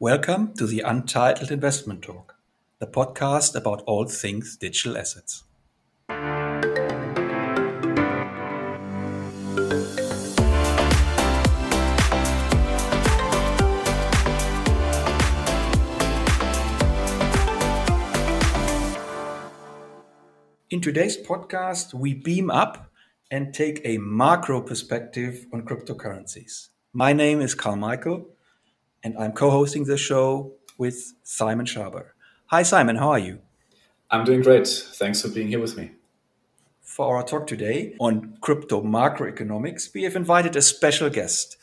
Welcome to the Untitled Investment Talk, the podcast about all things digital assets. In today's podcast, we beam up and take a macro perspective on cryptocurrencies. My name is Carl Michael and I'm co hosting the show with Simon Schaber. Hi, Simon, how are you? I'm doing great. Thanks for being here with me. For our talk today on crypto macroeconomics, we have invited a special guest,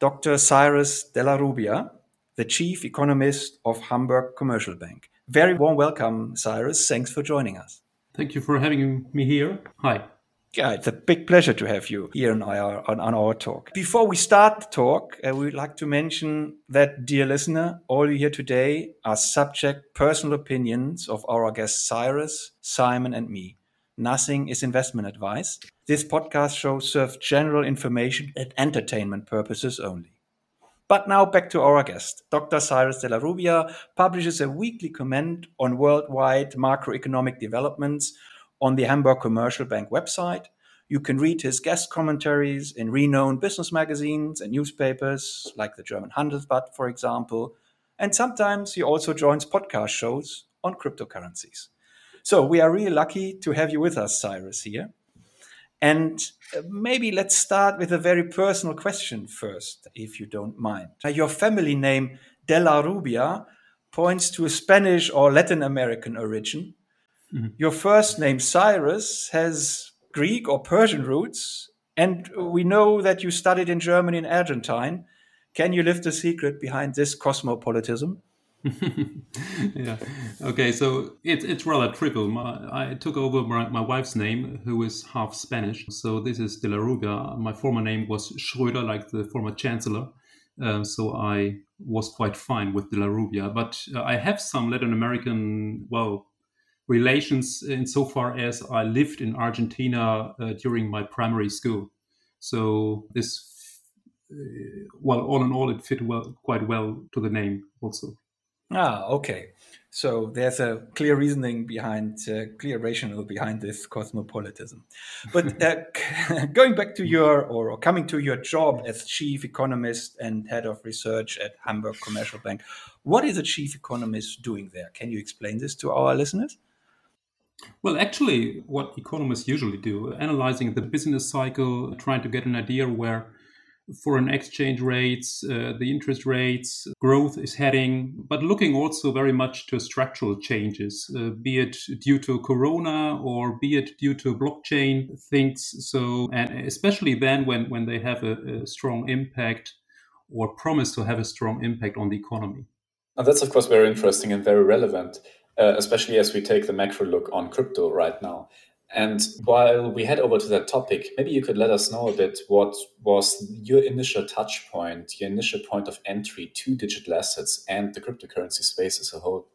Dr. Cyrus de la Rubia, the chief economist of Hamburg Commercial Bank. Very warm welcome, Cyrus. Thanks for joining us. Thank you for having me here. Hi. Yeah, it's a big pleasure to have you here on our, on, on our talk. Before we start the talk, uh, we would like to mention that, dear listener, all you hear today are subject personal opinions of our guest Cyrus, Simon, and me. Nothing is investment advice. This podcast show serves general information and entertainment purposes only. But now back to our guest. Dr. Cyrus de la Rubia publishes a weekly comment on worldwide macroeconomic developments on the Hamburg Commercial Bank website. You can read his guest commentaries in renowned business magazines and newspapers, like the German Handelsblatt, for example. And sometimes he also joins podcast shows on cryptocurrencies. So we are really lucky to have you with us, Cyrus, here. And uh, maybe let's start with a very personal question first, if you don't mind. Your family name, de la Rubia, points to a Spanish or Latin American origin. Mm-hmm. Your first name, Cyrus, has Greek or Persian roots, and we know that you studied in Germany and Argentine. Can you lift the secret behind this cosmopolitanism? yeah. Okay. So it's it's rather trivial. My, I took over my, my wife's name, who is half Spanish. So this is De la Rubia. My former name was Schröder, like the former chancellor. Um, so I was quite fine with De la Rubia. But uh, I have some Latin American, well, relations insofar as I lived in Argentina uh, during my primary school. So this, uh, well, all in all, it fit well, quite well to the name also. Ah, okay. So there's a clear reasoning behind, uh, clear rationale behind this cosmopolitanism. But uh, going back to your, or, or, coming to your job as chief economist and head of research at Hamburg Commercial Bank, what is a chief economist doing there? Can you explain this to our listeners? Well, actually, what economists usually do, analyzing the business cycle, trying to get an idea where foreign exchange rates, uh, the interest rates, growth is heading, but looking also very much to structural changes, uh, be it due to Corona or be it due to blockchain things. So, and especially then when, when they have a, a strong impact or promise to have a strong impact on the economy. And that's, of course, very interesting and very relevant uh, especially as we take the macro look on crypto right now. And while we head over to that topic, maybe you could let us know a bit what was your initial touch point, your initial point of entry to digital assets and the cryptocurrency space as a whole.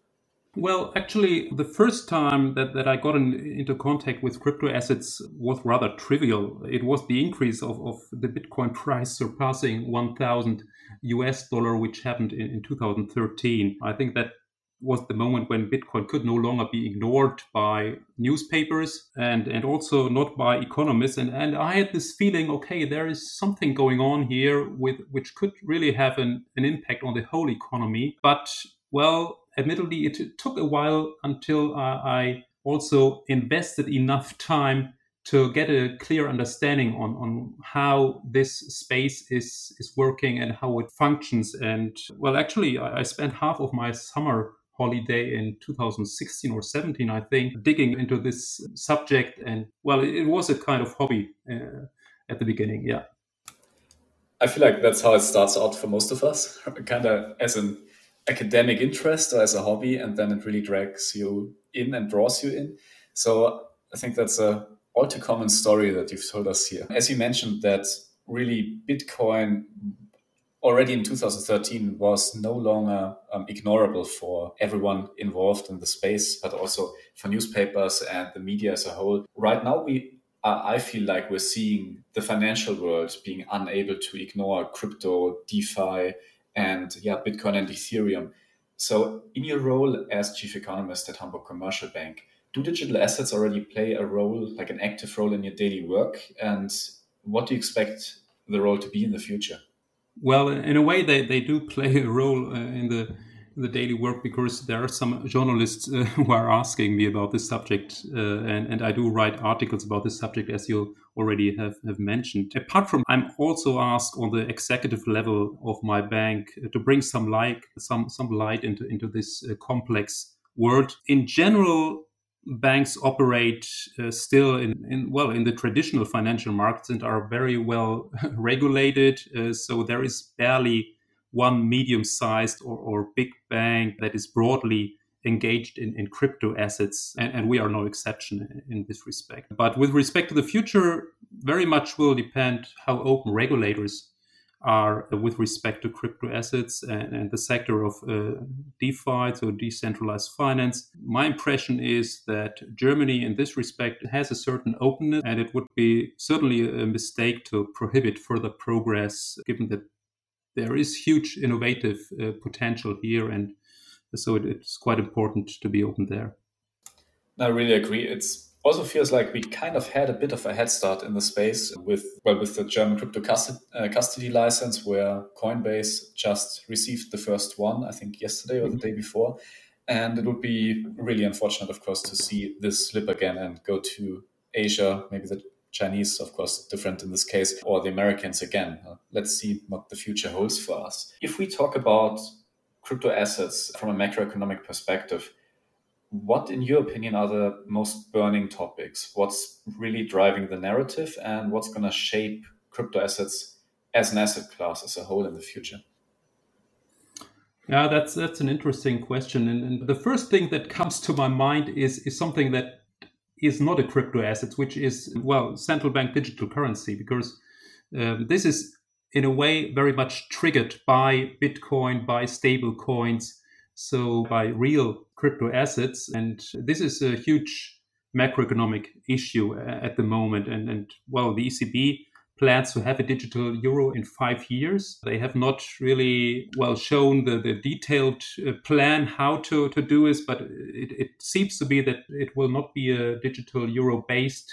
Well, actually, the first time that, that I got in, into contact with crypto assets was rather trivial. It was the increase of, of the Bitcoin price surpassing 1,000 US dollar, which happened in, in 2013. I think that was the moment when Bitcoin could no longer be ignored by newspapers and, and also not by economists. And, and I had this feeling, okay, there is something going on here with which could really have an, an impact on the whole economy. But well, admittedly, it took a while until I, I also invested enough time to get a clear understanding on, on how this space is is working and how it functions. And well, actually, I, I spent half of my summer holiday in 2016 or 17, I think, digging into this subject. And well, it, was a kind of hobby uh, at the beginning. Yeah. I feel like that's how it starts out for most of us, kind of as an academic interest or as a hobby, and then it really drags you in and draws you in. So I think that's a all too common story that you've told us here. As you mentioned, that really Bitcoin already in 2013 was no longer um, ignorable for everyone involved in the space, but also for newspapers and the media as a whole. Right now, we I feel like we're seeing the financial world being unable to ignore crypto, DeFi, and yeah, Bitcoin and Ethereum. So, in your role as chief economist at Hamburg Commercial Bank, do digital assets already play a role, like an active role in your daily work? And what do you expect the role to be in the future? Well, in a way, they, they do play a role uh, in the the daily work because there are some journalists uh, who are asking me about this subject, uh, and, and I do write articles about this subject, as you already have, have mentioned. Apart from, I'm also asked on the executive level of my bank to bring some light, some some light into into this uh, complex world. In general, banks operate uh, still in, in, well in the traditional financial markets and are very well regulated. Uh, so there is barely one medium sized or, or big bank that is broadly engaged in, in crypto assets, and, and, we are no exception in, in this respect. But with respect to the future, very much will depend how open regulators are with respect to crypto assets and, and the sector of uh, DeFi, so decentralized finance. My impression is that Germany, in this respect, has a certain openness, and it would be certainly a mistake to prohibit further progress, given that there is huge innovative uh, potential here, and so it, it's quite important to be open there. I really agree. It's also feels like we kind of had a bit of a head start in the space with well with the German crypto custody, uh, custody license, where Coinbase just received the first one, I think yesterday or mm-hmm. the day before. And it would be really unfortunate, of course, to see this slip again and go to Asia, maybe the Chinese, of course, different in this case, or the Americans again. Uh, let's see what the future holds for us. If we talk about crypto assets from a macroeconomic perspective, what, in your opinion, are the most burning topics? What's really driving the narrative, and what's going to shape crypto assets as an asset class as a whole in the future? Yeah, that's that's an interesting question, and, and the first thing that comes to my mind is is something that is not a crypto asset, which is, well, central bank digital currency, because um, this is in a way very much triggered by Bitcoin, by stable coins, so by real crypto assets. And this is a huge macroeconomic issue at the moment. And, and well, the ECB plans to have a digital euro in five years. They have not really well shown the, the detailed uh, plan how to, to do this, but it, it seems to be that it will not be a digital euro based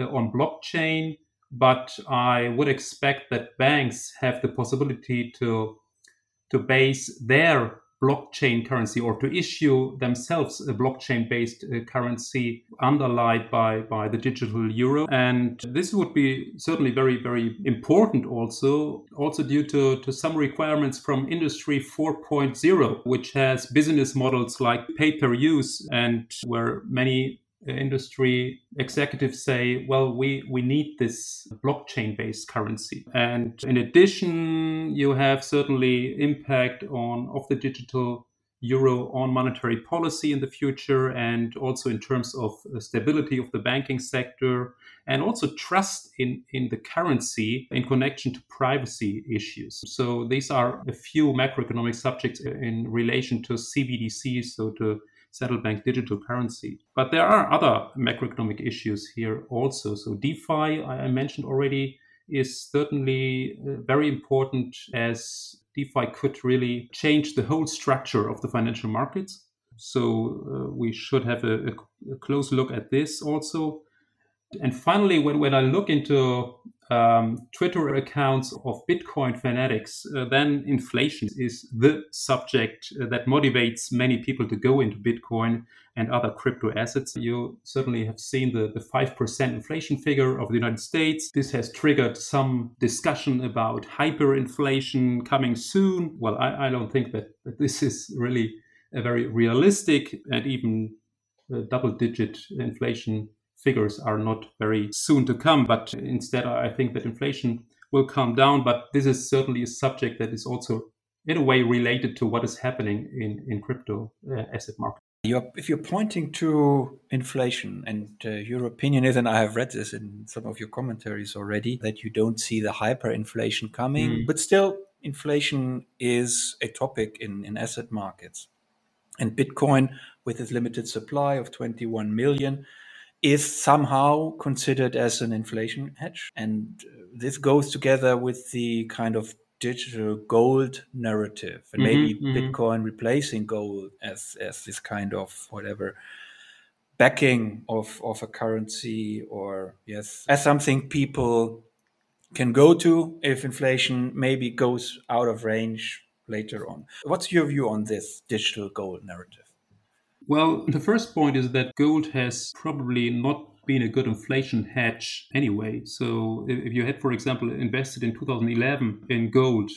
uh, on blockchain. But I would expect that banks have the possibility to to base their blockchain currency or to issue themselves a blockchain based uh, currency underlined by, by the digital euro. And this would be certainly very, very important also, also due to, to some requirements from Industry 4.0, which has business models like pay per use and where many Uh, industry executives say, well, we, we need this blockchain based currency. And in addition, you have certainly impact on of the digital euro on monetary policy in the future and also in terms of uh, stability of the banking sector and also trust in, in the currency in connection to privacy issues. So these are a few macroeconomic subjects uh, in relation to CBDC, so to central bank digital currency. But there are other macroeconomic issues here also. So DeFi, I mentioned already, is certainly uh, very important as DeFi could really change the whole structure of the financial markets. So uh, we should have a, a, close look at this also. And finally, when, when I look into um, Twitter accounts of Bitcoin fanatics, uh, then inflation is the subject uh, that motivates many people to go into Bitcoin and other crypto assets. You certainly have seen the, the 5% inflation figure of the United States. This has triggered some discussion about hyperinflation coming soon. Well, I, I don't think that, that this is really a very realistic and even double digit inflation figures are not very soon to come. But instead, I think that inflation will come down. But this is certainly a subject that is also, in a way, related to what is happening in, in crypto uh, asset market. You're, if you're pointing to inflation, and uh, your opinion is, and I have read this in some of your commentaries already, that you don't see the hyperinflation coming, mm. but still, inflation is a topic in, in asset markets. And Bitcoin, with its limited supply of 21 million, is somehow considered as an inflation hedge. And uh, this goes together with the kind of digital gold narrative and mm-hmm, maybe mm-hmm. Bitcoin replacing gold as as this kind of whatever backing of of a currency or yes as something people can go to if inflation maybe goes out of range later on. What's your view on this digital gold narrative? Well, the first point is that gold has probably not been a good inflation hedge anyway. So if you had, for example, invested in 2011 in gold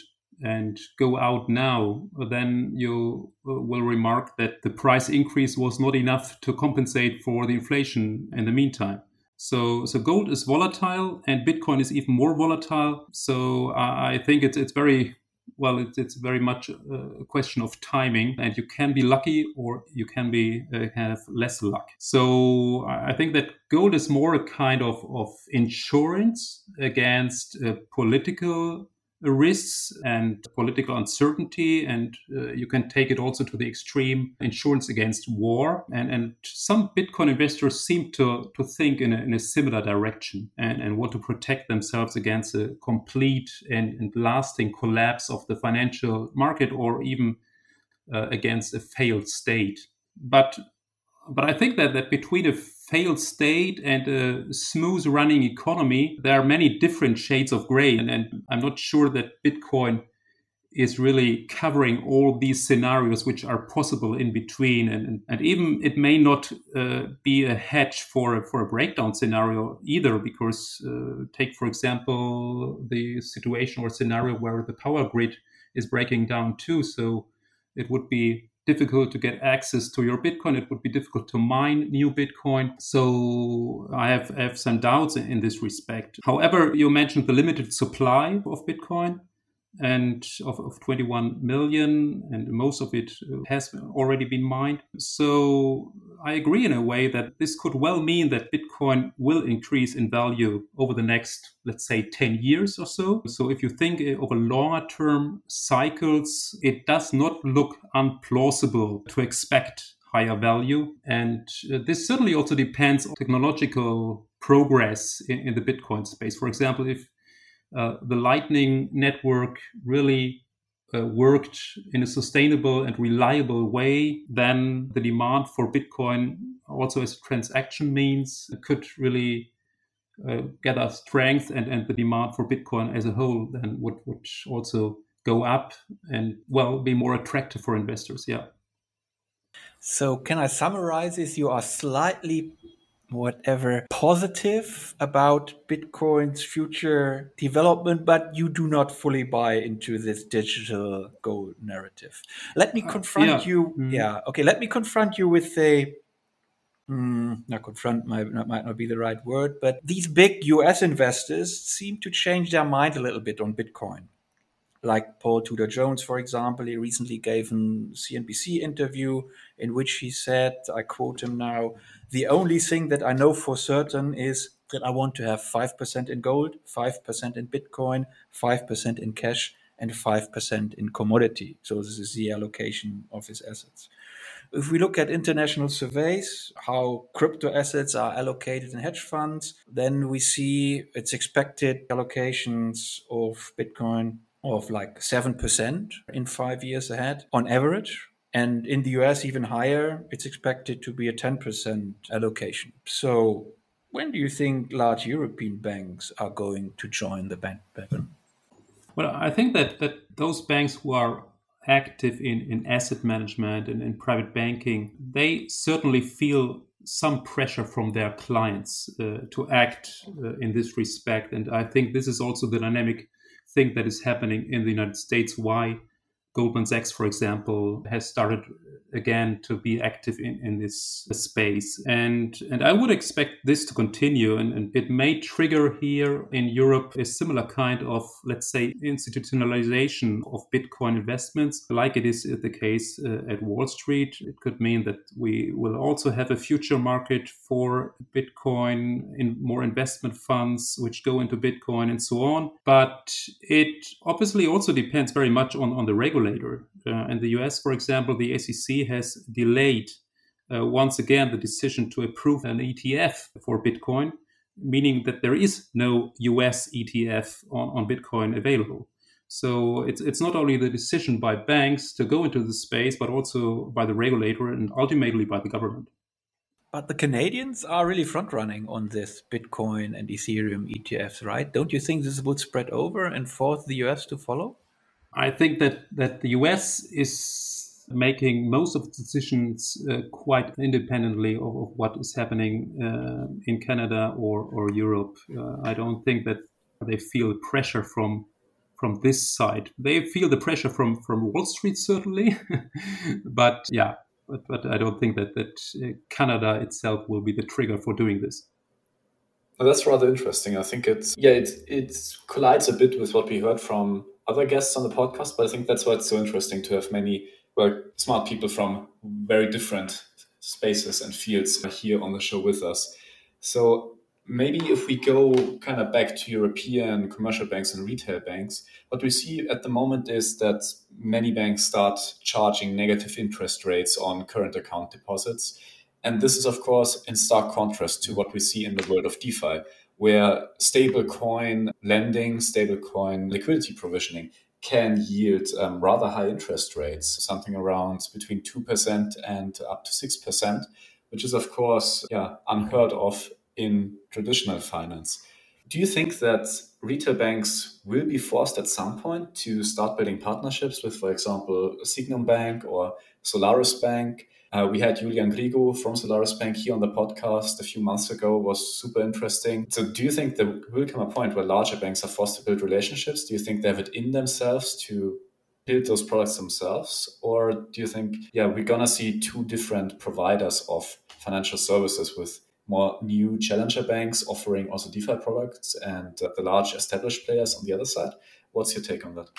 and go out now, then you uh, will remark that the price increase was not enough to compensate for the inflation in the meantime. So, so gold is volatile, and Bitcoin is even more volatile. So, I think it's it's very well. It's, it's very much a question of timing, and you can be lucky or you can be uh, have less luck. So, I think that gold is more a kind of of insurance against uh, political risks and political uncertainty. And uh, you can take it also to the extreme insurance against war. And, and some Bitcoin investors seem to, to think in a, in a similar direction and, and want to protect themselves against a complete and, and lasting collapse of the financial market or even uh, against a failed state. But but I think that, that between a failed state and a smooth running economy, there are many different shades of gray. And, and I'm not sure that Bitcoin is really covering all these scenarios which are possible in between. And, and even it may not uh, be a hedge for a, for a breakdown scenario either, because uh, take, for example, the situation or scenario where the power grid is breaking down too. So it would be difficult to get access to your Bitcoin. It would be difficult to mine new Bitcoin. So I have, have some doubts in this respect. However, you mentioned the limited supply of Bitcoin and of, of 21 million, and most of it uh, has already been mined. So I agree in a way that this could well mean that Bitcoin will increase in value over the next, let's say, 10 years or so. So if you think of a longer term cycles, it does not look unplausible to expect higher value. And uh, this certainly also depends on technological progress in, in the Bitcoin space. For example, if uh, the Lightning Network really uh, worked in a sustainable and reliable way, then the demand for Bitcoin, also as a transaction means, could really uh, gather strength, and, and the demand for Bitcoin as a whole then would, would also go up and, well, be more attractive for investors. Yeah. So, can I summarize this? You are slightly whatever positive about Bitcoin's future development, but you do not fully buy into this digital gold narrative. Let me uh, confront uh, yeah. you. Mm. Yeah, okay. Let me confront you with a. Mm, not confront might not, might not be the right word, but these big US investors seem to change their mind a little bit on Bitcoin like Paul Tudor Jones, for example, he recently gave a CNBC interview in which he said, I quote him now, the only thing that I know for certain is that I want to have 5% in gold, 5% in Bitcoin, 5% in cash, and 5% in commodity. So this is the allocation of his assets. If we look at international surveys, how crypto assets are allocated in hedge funds, then we see its expected allocations of Bitcoin of like 7% in five years ahead on average and in the US, even higher, it's expected to be a 10% allocation. So, when do you think large European banks are going to join the bandwagon? Well, I think that, that those banks who are active in, in asset management and in private banking, they certainly feel some pressure from their clients uh, to act uh, in this respect. And I think this is also the dynamic thing that is happening in the United States, why Goldman Sachs, for example, has started again to be active in, in this space. And, and I would expect this to continue. And, and it may trigger here in Europe a similar kind of, let's say, institutionalization of Bitcoin investments, like it is the case uh, at Wall Street. It could mean that we will also have a future market for Bitcoin in more investment funds, which go into Bitcoin and so on. But it obviously also depends very much on, on the regulator. Uh, in the US, for example, the SEC has delayed uh, once again the decision to approve an ETF for Bitcoin, meaning that there is no US ETF on, on Bitcoin available. So it's it's not only the decision by banks to go into the space, but also by the regulator and ultimately by the government. But the Canadians are really front running on this Bitcoin and Ethereum ETFs, right? Don't you think this will spread over and force the US to follow? I think that, that the US is making most of the decisions uh, quite independently of, of, what is happening uh, in Canada or, or Europe. Uh, I don't think that they feel pressure from from this side. They feel the pressure from, from Wall Street, certainly. but yeah, but, but I don't think that that uh, Canada itself will be the trigger for doing this. Well, that's rather interesting. I think it's yeah, it it collides a bit with what we heard from other guests on the podcast, but I think that's why it's so interesting to have many well smart people from very different spaces and fields here on the show with us. So maybe if we go kind of back to European commercial banks and retail banks, what we see at the moment is that many banks start charging negative interest rates on current account deposits. And this is, of course, in stark contrast to what we see in the world of DeFi, where stablecoin lending, stablecoin liquidity provisioning can yield um, rather high interest rates, something around between 2% and up to 6%, which is, of course, yeah, unheard of in traditional finance. Do you think that retail banks will be forced at some point to start building partnerships with, for example, Sygnum Bank or Solaris Bank? Uh, we had Julian Grigo from Solaris Bank here on the podcast a few months ago. It was super interesting. So, do you think there will come a point where larger banks are forced to build relationships? Do you think they have it in themselves to build those products themselves, or do you think, yeah, we're gonna see two different providers of financial services with more new challenger banks offering also DeFi products and uh, the large established players on the other side. What's your take on that?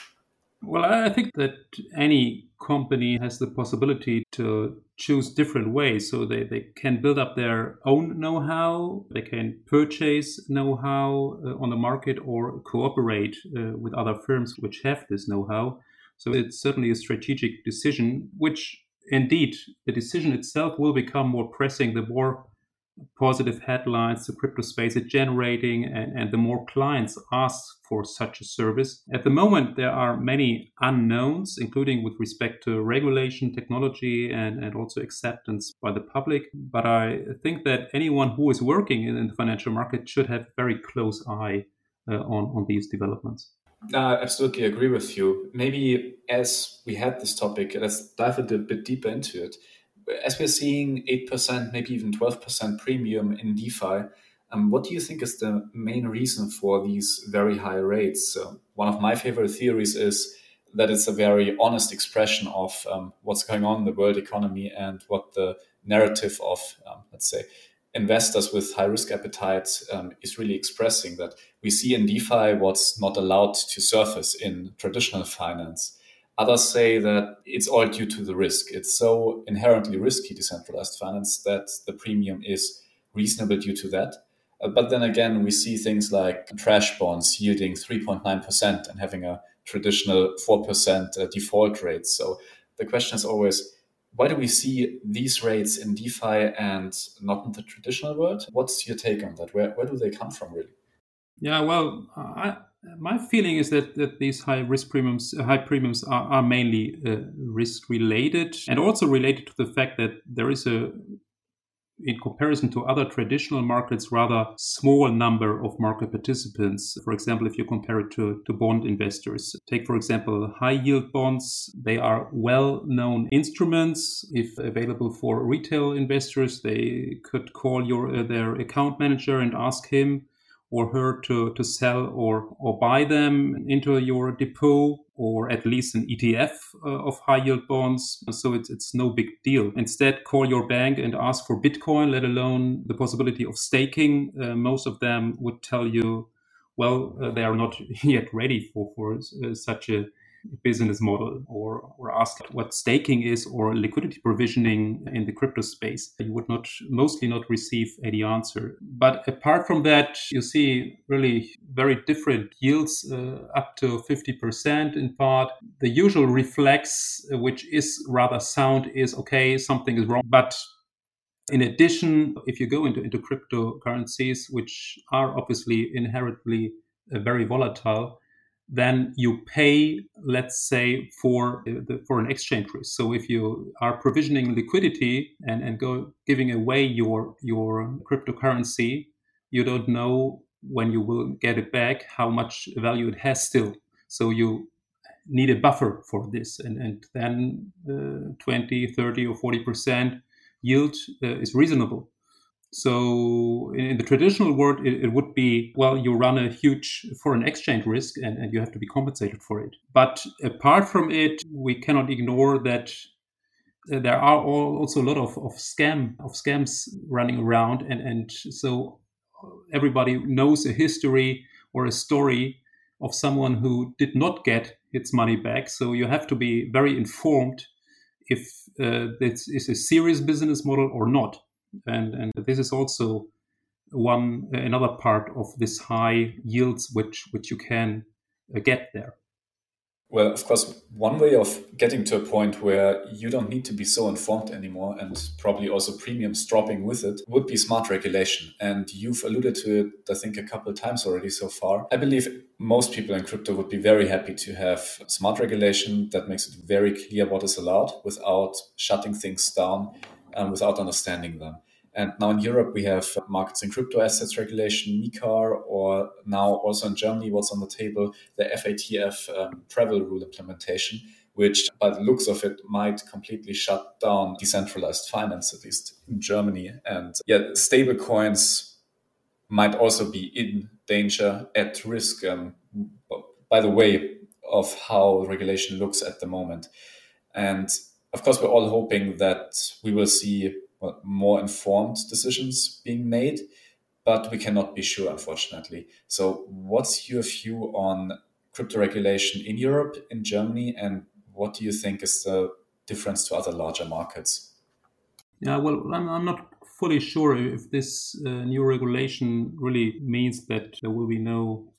Well, I think that any company has the possibility to choose different ways. So they, they can build up their own know how, they can purchase know how uh, on the market or cooperate uh, with other firms which have this know how. So it's certainly a strategic decision, which indeed the decision itself will become more pressing the more positive headlines the crypto space is generating and, and the more clients ask for such a service. At the moment, there are many unknowns, including with respect to regulation, technology, and, and also acceptance by the public. But I think that anyone who is working in, in the financial market should have very close eye uh, on, on these developments. I absolutely agree with you. Maybe as we had this topic, let's dive a bit deeper into it as we're seeing 8%, maybe even 12% premium in DeFi, um, what do you think is the main reason for these very high rates? Uh, one of my favorite theories is that it's a very honest expression of um, what's going on in the world economy and what the narrative of, um, let's say, investors with high risk appetites um, is really expressing that we see in DeFi what's not allowed to surface in traditional finance. Others say that it's all due to the risk. It's so inherently risky, decentralized finance, that the premium is reasonable due to that. Uh, but then again, we see things like trash bonds yielding 3.9% and having a traditional 4% uh, default rate. So the question is always, why do we see these rates in DeFi and not in the traditional world? What's your take on that? Where, where do they come from, really? Yeah, well, I, my feeling is that, that these high risk premiums, high premiums are, are mainly uh, risk related and also related to the fact that there is a, in comparison to other traditional markets, rather small number of market participants. For example, if you compare it to, to bond investors, take, for example, high yield bonds. They are well known instruments. If available for retail investors, they could call your, uh, their account manager and ask him or her to, to sell or, or buy them into your depot or at least an ETF uh, of high yield bonds. So it's, it's no big deal. Instead, call your bank and ask for Bitcoin, let alone the possibility of staking. Uh, most of them would tell you, well, uh, they are not yet ready for, for uh, such a business model or, or ask what staking is or liquidity provisioning in the crypto space, you would not mostly not receive any answer. But apart from that, you see really very different yields uh, up to 50% in part. The usual reflex, which is rather sound, is okay, something is wrong. But in addition, if you go into, into cryptocurrencies, which are obviously inherently uh, very volatile, then you pay, let's say, for the foreign exchange risk. So if you are provisioning liquidity and, and go giving away your your cryptocurrency, you don't know when you will get it back, how much value it has still. So you need a buffer for this. And, and then uh, 20, 30, or 40% yield uh, is reasonable. So in, the traditional world, it, it, would be, well, you run a huge foreign exchange risk and, and you have to be compensated for it. But apart from it, we cannot ignore that uh, there are also a lot of, of scam of scams running around and, and so everybody knows a history or a story of someone who did not get its money back. So you have to be very informed if uh, this is a serious business model or not. And, and this is also one another part of this high yields which which you can uh, get there. Well, of course, one way of getting to a point where you don't need to be so informed anymore and probably also premiums dropping with it would be smart regulation. And you've alluded to it, I think, a couple of times already so far. I believe most people in crypto would be very happy to have smart regulation that makes it very clear what is allowed without shutting things down and without understanding them. And now in Europe, we have markets in crypto assets regulation, MiCAR, or now also in Germany, what's on the table, the FATF um, travel rule implementation, which by the looks of it might completely shut down decentralized finance, at least in Germany. And yeah, stable coins might also be in danger, at risk, um, by the way, of how regulation looks at the moment. And of course, we're all hoping that we will see more informed decisions being made, but we cannot be sure, unfortunately. So, what's your view on crypto regulation in Europe, in Germany, and what do you think is the difference to other larger markets? Yeah, well, I'm, I'm not fully sure if this uh, new regulation really means that there will be no,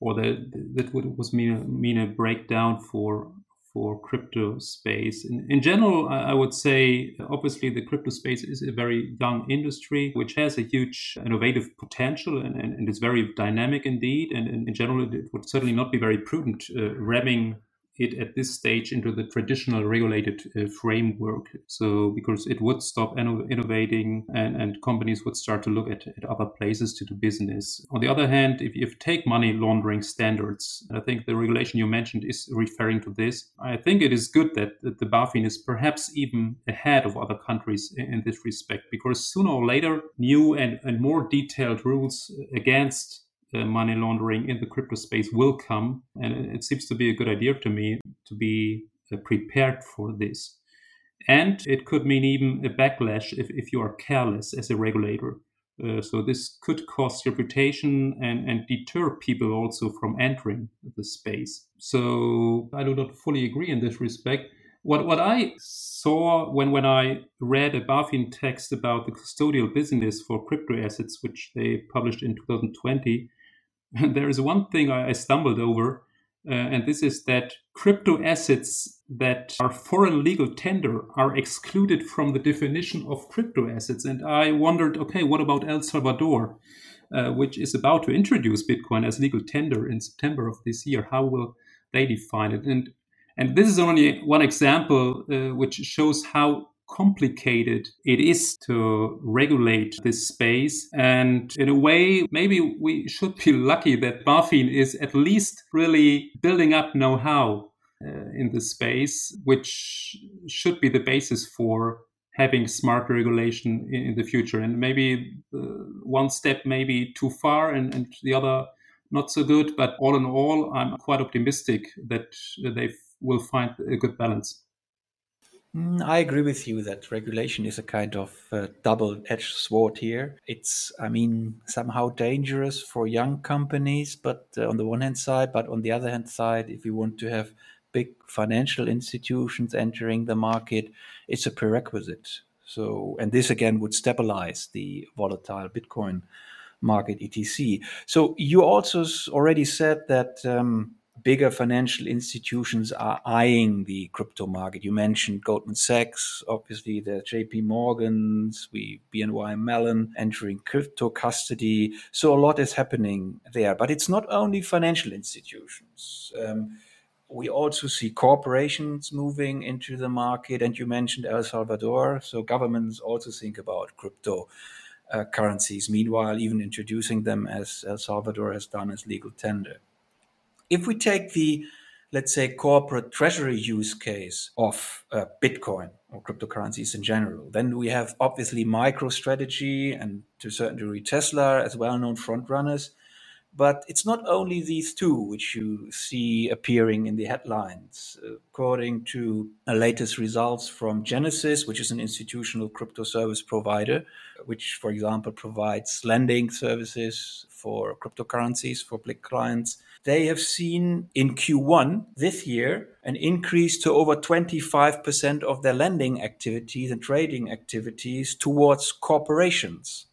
or that that would was mean mean a breakdown for for crypto space. In, in general, I, would say obviously the crypto space is a very young industry which has a huge innovative potential and, and, and is very dynamic indeed. And, and, in general, it would certainly not be very prudent uh, ramming it at this stage into the traditional regulated uh, framework. So, because it would stop inno- innovating and, and companies would start to look at, at other places to do business. On the other hand, if you take money laundering standards, I think the regulation you mentioned is referring to this. I think it is good that, that the BaFin is perhaps even ahead of other countries in, in this respect, because sooner or later, new and, and more detailed rules against money laundering in the crypto space will come. And it seems to be a good idea to me to be uh, prepared for this. And it could mean even a backlash if, if you are careless as a regulator. Uh, so this could cost reputation and, and deter people also from entering the space. So I do not fully agree in this respect. What what I saw when when I read a BaFin text about the custodial business for crypto assets, which they published in 2020, there is one thing I, stumbled over, uh, and this is that crypto assets that are foreign legal tender are excluded from the definition of crypto assets. And I wondered, okay, what about El Salvador, uh, which is about to introduce Bitcoin as legal tender in September of this year? How will they define it? And and this is only one example uh, which shows how complicated it is to regulate this space. And in a way, maybe we should be lucky that BaFin is at least really building up know how uh, in this space, which should be the basis for having smart regulation in, in the future. And maybe uh, one step may be too far and, and the other not so good. But all in all, I'm quite optimistic that they will find a good balance. Mm, I agree with you that regulation is a kind of uh, double-edged sword here. It's, I mean, somehow dangerous for young companies, but uh, on the one hand side, but on the other hand side, if you want to have big financial institutions entering the market, it's a prerequisite. So, and this again would stabilize the volatile Bitcoin market, etc. So, you also already said that um, bigger financial institutions are eyeing the crypto market. You mentioned Goldman Sachs, obviously the JP Morgans, we BNY Mellon entering crypto custody. So a lot is happening there. But it's not only financial institutions. Um, we also see corporations moving into the market, and you mentioned El Salvador. So governments also think about crypto uh, currencies. Meanwhile, even introducing them as El Salvador has done as legal tender. If we take the, let's say, corporate treasury use case of uh, Bitcoin or cryptocurrencies in general, then we have obviously MicroStrategy and to a certain degree Tesla as well known front runners. But it's not only these two which you see appearing in the headlines. According to the latest results from Genesis, which is an institutional crypto service provider, which, for example, provides lending services for cryptocurrencies for big clients, they have seen in Q1 this year an increase to over 25% of their lending activities and trading activities towards corporations.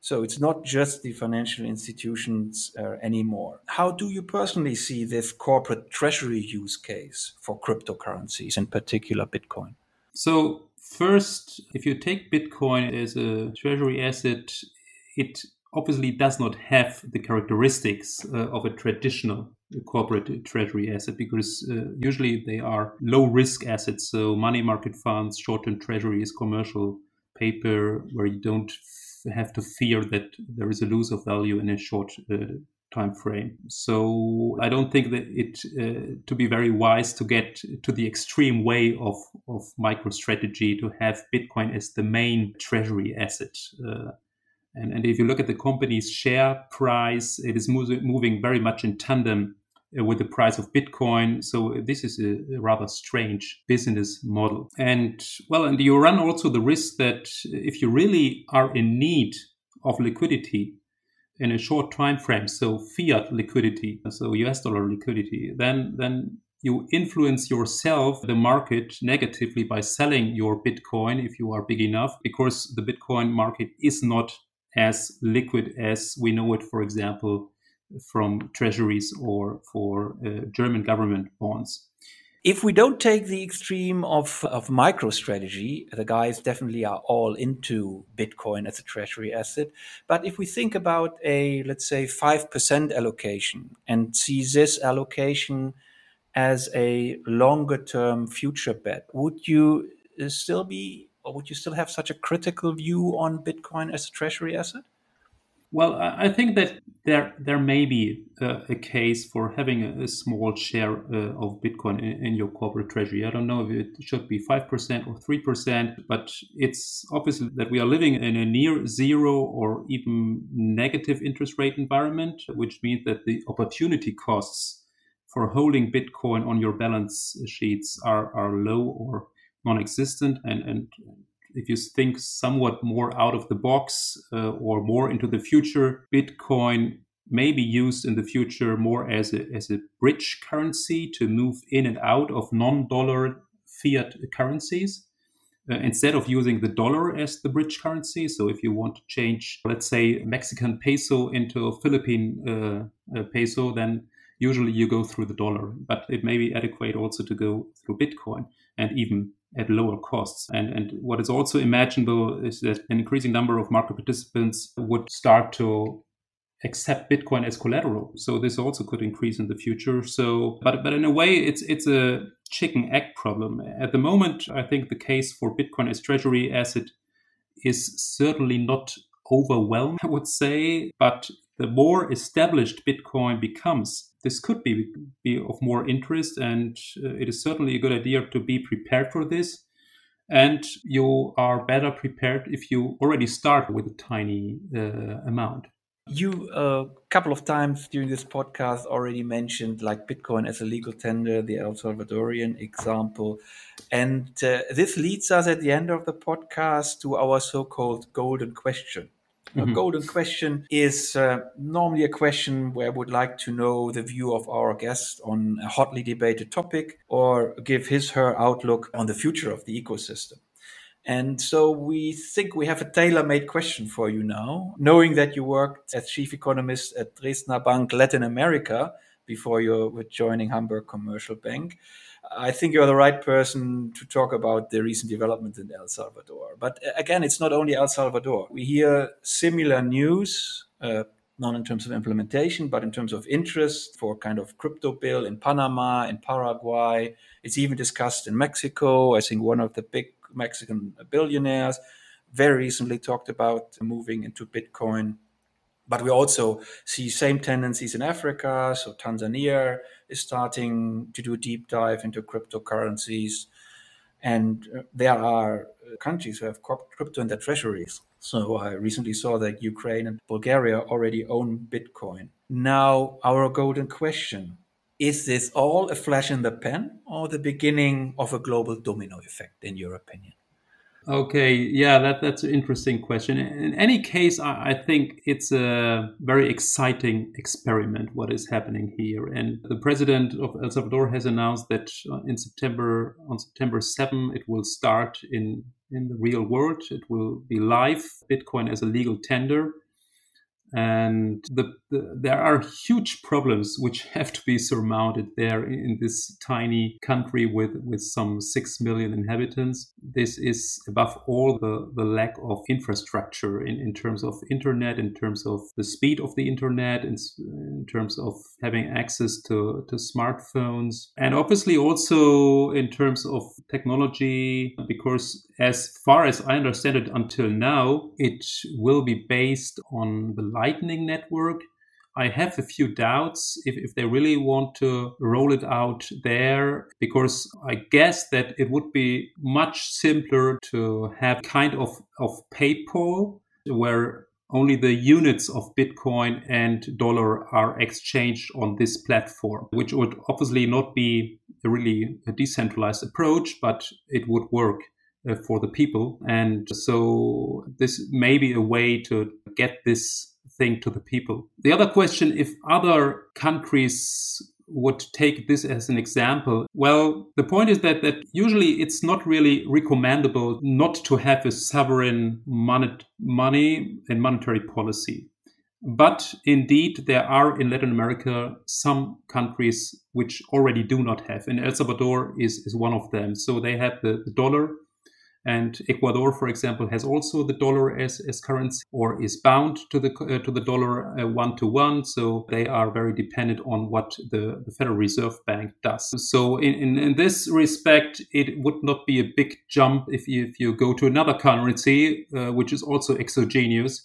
So it's not just the financial institutions uh, anymore. How do you personally see this corporate treasury use case for cryptocurrencies, in particular Bitcoin? So, first, if you take Bitcoin as a treasury asset, it obviously does not have the characteristics uh, of a traditional corporate treasury asset because uh, usually they are low risk assets. So, money market funds, short term treasuries, commercial paper, where you don't have to fear that there is a loss of value in a short uh, time frame. So I don't think that it uh, to be very wise to get to the extreme way of of MicroStrategy to have Bitcoin as the main treasury asset. And, and if you look at the company's share price, it is moving very much in tandem uh, with the price of Bitcoin. So this is a, rather strange business model. And well, and you run also the risk that if you really are in need of liquidity in a short time frame, so fiat liquidity, so US dollar liquidity, then then you influence yourself the market negatively by selling your Bitcoin if you are big enough, because the Bitcoin market is not as liquid as we know it, for example, from treasuries or for uh, German government bonds. If we don't take the extreme of, of MicroStrategy, the guys definitely are all into Bitcoin as a treasury asset. But if we think about a, let's say, 5% allocation and see this allocation as a longer term future bet, would you uh, still be, or would you still have such a critical view on Bitcoin as a treasury asset? Well, I think that there there may be a, a case for having a, a small share uh, of Bitcoin in, in, your corporate treasury. I don't know if it should be five percent or three percent, but it's obviously that we are living in a near zero or even negative interest rate environment, which means that the opportunity costs for holding Bitcoin on your balance sheets are are low or non-existent, and and if you think somewhat more out of the box uh, or more into the future, Bitcoin may be used in the future more as a, as a bridge currency to move in and out of non dollar fiat currencies. Uh, instead of using the dollar as the bridge currency. So, if you want to change, let's say, Mexican peso into a Philippine uh, uh, peso, then usually you go through the dollar. But it may be adequate also to go through Bitcoin and even at lower costs. And, and what is also imaginable is that an increasing number of market participants would start to accept Bitcoin as collateral. So this also could increase in the future. So, but but in a way, it's it's a chicken egg problem. At the moment, I think the case for Bitcoin as treasury asset is certainly not overwhelmed. I would say, but the more established Bitcoin becomes, this could be, be of more interest. And uh, it is certainly a good idea to be prepared for this. And you are better prepared if you already start with a tiny uh, amount. You a uh, couple of times during this podcast already mentioned like Bitcoin as a legal tender, the El Salvadorian example. And uh, this leads us at the end of the podcast to our so called golden question. Mm-hmm. A golden question is uh, normally a question where I would like to know the view of our guest on a hotly debated topic or give his her outlook on the future of the ecosystem. And so we think we have a tailor made question for you now, knowing that you worked as chief economist at Dresdner Bank Latin America before you were joining Hamburg Commercial Bank. I think you're the right person to talk about the recent development in El Salvador. But uh, again, it's not only El Salvador. We hear similar news, uh, not in terms of implementation, but in terms of interest for kind of crypto bill in Panama, in Paraguay. It's even discussed in Mexico. I think one of the big Mexican billionaires very recently talked about moving into Bitcoin. But we also see same tendencies in Africa. So Tanzania is starting to do a deep dive into cryptocurrencies. And uh, there are uh, countries who have crypto in their treasuries. So I recently saw that Ukraine and Bulgaria already own Bitcoin. Now, our golden question is this all a flash in the pan or the beginning of a global domino effect, in your opinion? Okay, yeah, that, that's an interesting question. In any case, I, I, think it's a very exciting experiment what is happening here. And the president of El Salvador has announced that uh, in September, on September 7, it will start in, in the real world. It will be live, Bitcoin as a legal tender and the, the, there are huge problems which have to be surmounted there in, this tiny country with, with some 6 million inhabitants. This is above all the, the lack of infrastructure in, in terms of internet, in terms of the speed of the internet, in, in terms of having access to, to smartphones, and obviously also in terms of technology, because as far as I understand it until now, it will be based on the Lightning Network. I have a few doubts if, if they really want to roll it out there, because I guess that it would be much simpler to have kind of, of PayPal where only the units of Bitcoin and dollar are exchanged on this platform, which would obviously not be a really a decentralized approach, but it would work uh, for the people. And so this may be a way to get this thing to the people. The other question if other countries would take this as an example well the point is that that usually it's not really recommendable not to have a sovereign money, money and monetary policy but indeed, there are in Latin America some countries which already do not have, and El Salvador is, is one of them. So they have the, the dollar, and Ecuador, for example, has also the dollar as, as currency or is bound to the uh, to the dollar one to one. So they are very dependent on what the, the Federal Reserve Bank does. So in, in, in, this respect, it would not be a big jump if you, if you go to another currency, uh, which is also exogenous.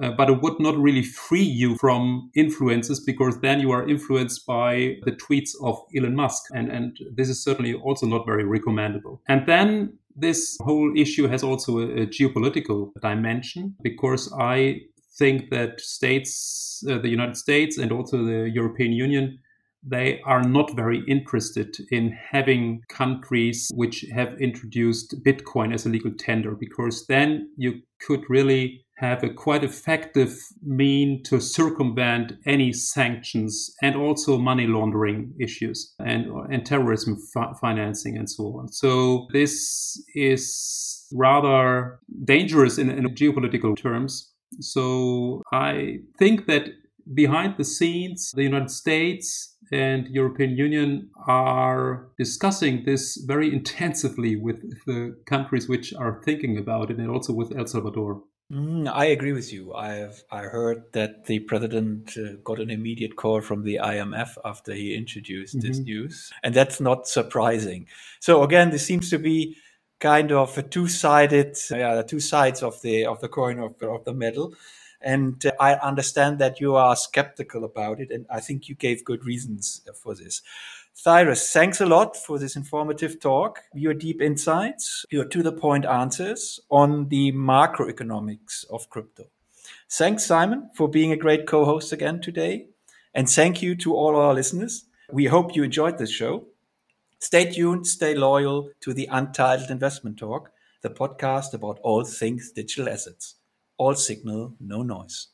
Uh, but it would not really free you from influences because then you are influenced by the tweets of Elon Musk. And, and this is certainly also not very recommendable. And then this whole issue has also a, a geopolitical dimension because I think that states, uh, the United States and also the European Union, they are not very interested in having countries which have introduced Bitcoin as a legal tender because then you could really have a quite effective mean to circumvent any sanctions and also money laundering issues and, and terrorism fi- financing and so on. So this is rather dangerous in, in geopolitical terms. So I think that behind the scenes, the United States and European Union are discussing this very intensively with the countries which are thinking about it and also with El Salvador. Mm, I agree with you. I've I heard that the president uh, got an immediate call from the IMF after he introduced mm-hmm. this news, and that's not surprising. So again, this seems to be kind of a two-sided, yeah, the two sides of the of the coin of, of the medal. And uh, I understand that you are skeptical about it, and I think you gave good reasons for this. Cyrus, thanks a lot for this informative talk, your deep insights, your to the point answers on the macroeconomics of crypto. Thanks, Simon, for being a great co host again today. And thank you to all our listeners. We hope you enjoyed this show. Stay tuned, stay loyal to the Untitled Investment Talk, the podcast about all things digital assets. All signal, no noise.